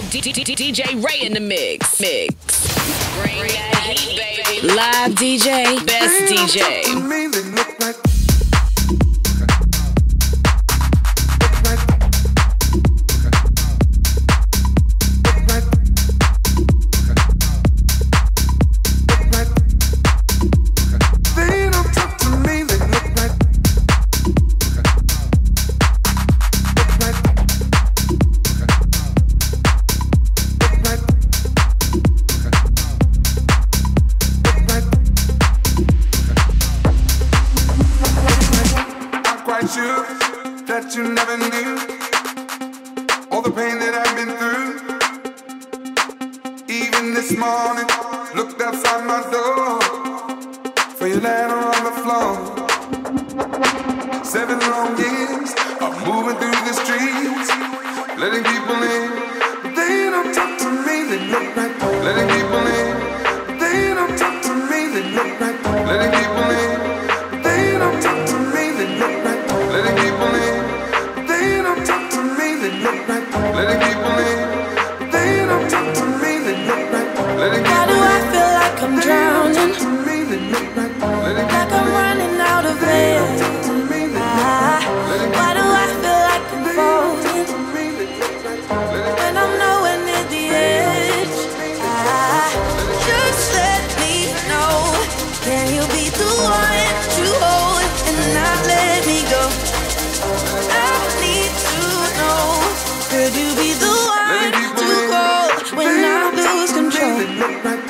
with DJ Ray in the mix. Mix. Bring that heat, baby. Live DJ, best DJ. for your ladder on the floor. Seven long years of moving through the streets, letting people in. They don't talk to me, they look like. letting people in. too hot, too cold when I lose control.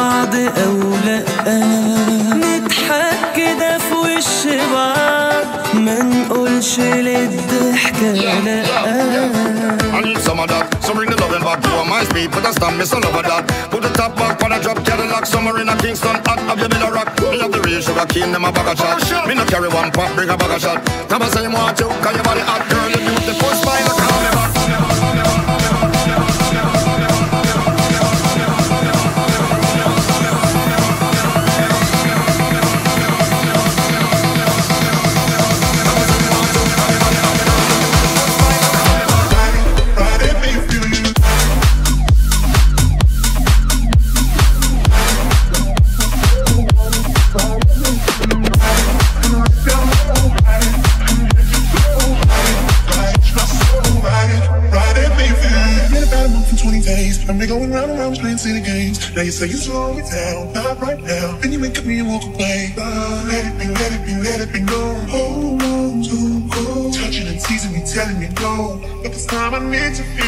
بعض أو لا نضحك كده في وش بعض ما نقولش للضحكة لا I need some of that. So bring the loving back to my speed. Put a stamp, me son over that. Put the top back on a drop Cadillac. Summer in a Kingston. Hot, have you been a rock? Me have the real sugar cane, them a bag of shot. Me no carry one pop, bring a bag of shot. Never say you want to, cause your body hot, girl. If you the first spine, call me back. Now you say you slow me down, not right now. Then you wake up and walk away. Let it be, let it be, let it be known. Hold on to go. Touching and teasing me, telling me no. But this time I need to feel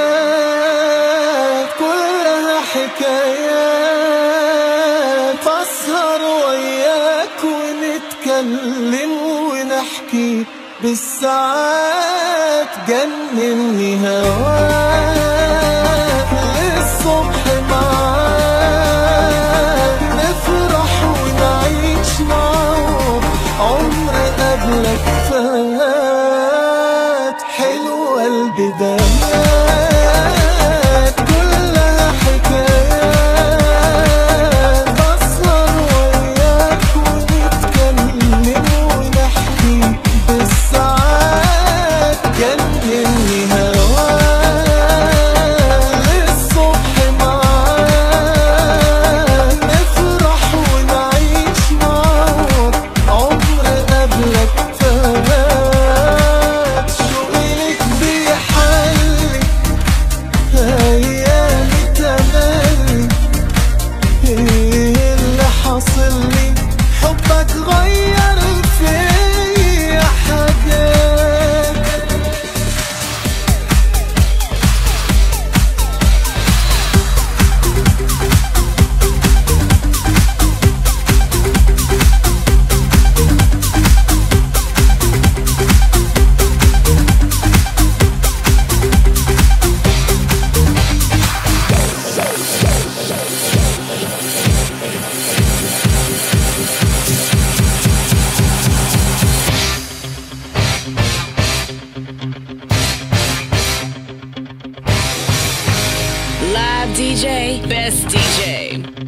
البدايات كلها حكايات أسهر وياك ونتكلم ونحكي بالساعات جنني هواك DJ, best DJ.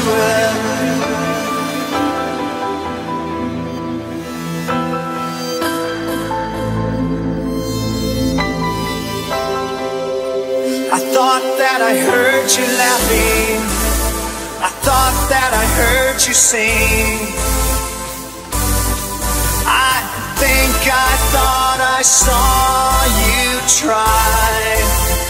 I thought that I heard you laughing. I thought that I heard you sing. I think I thought I saw you try.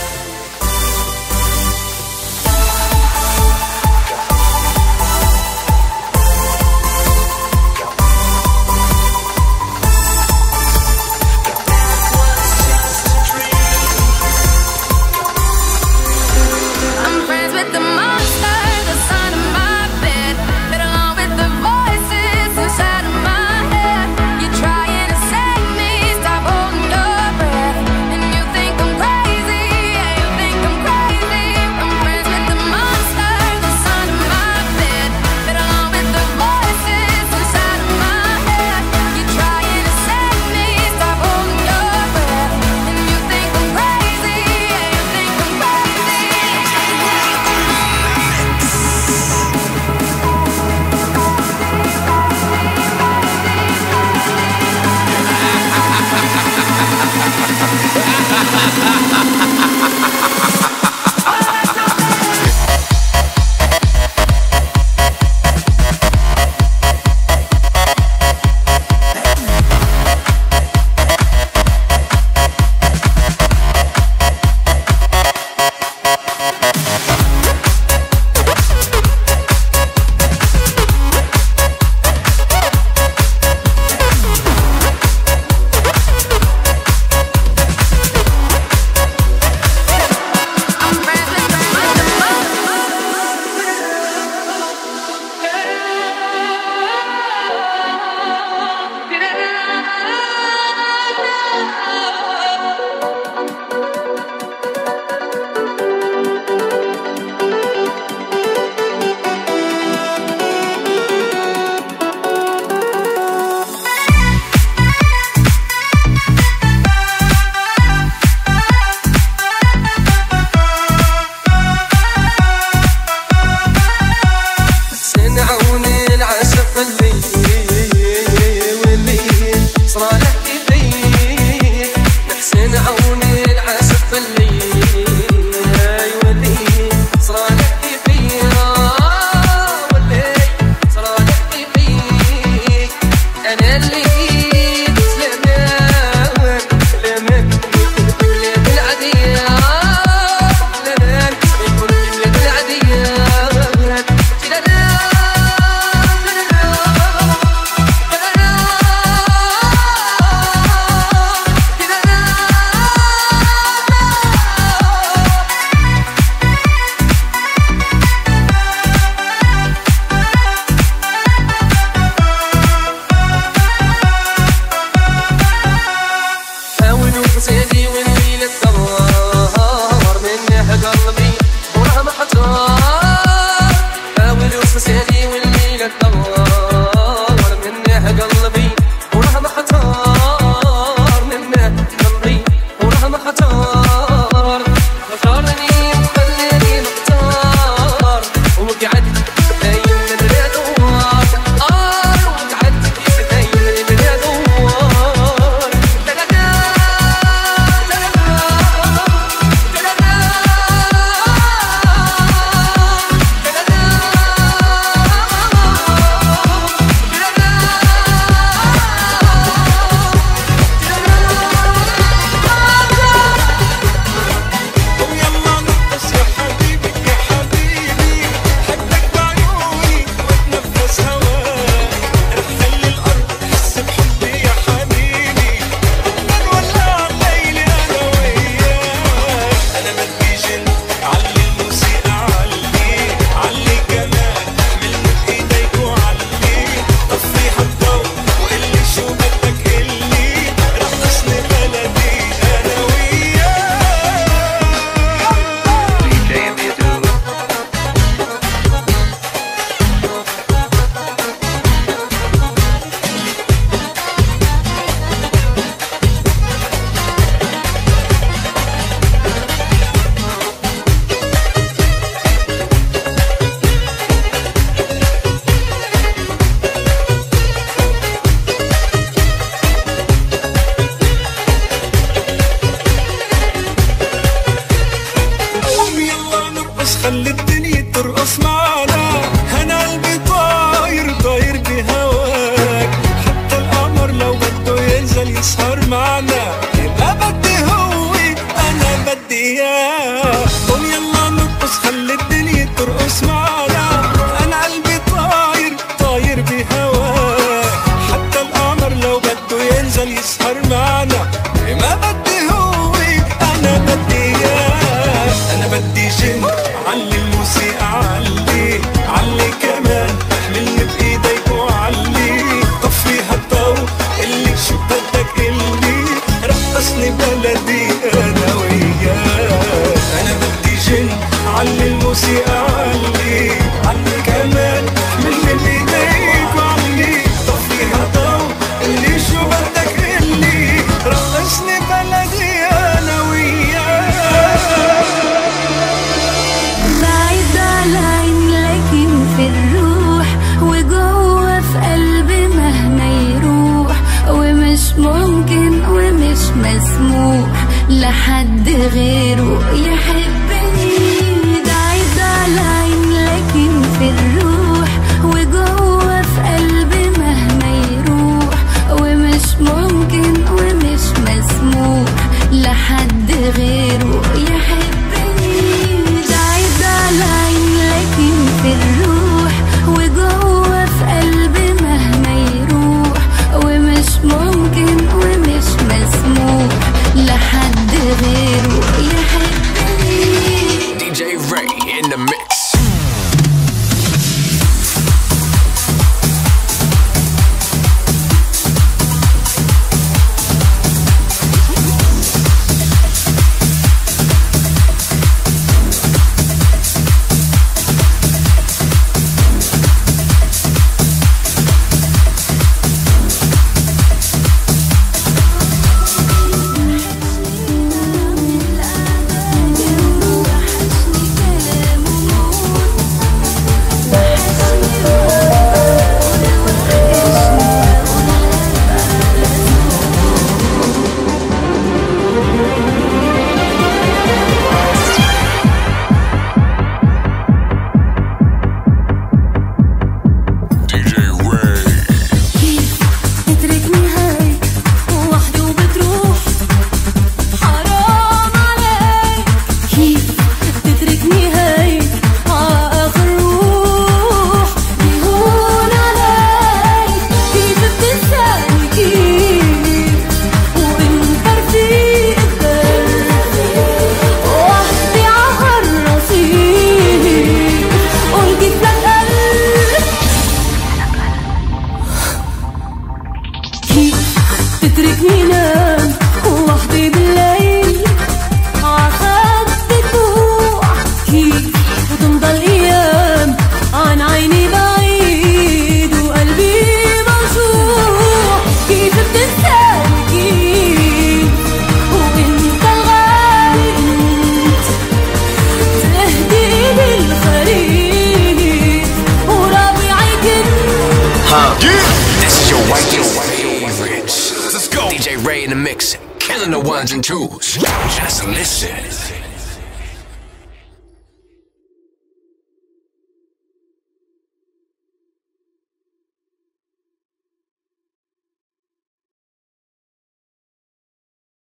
لحد غيره يحبني ones and twos.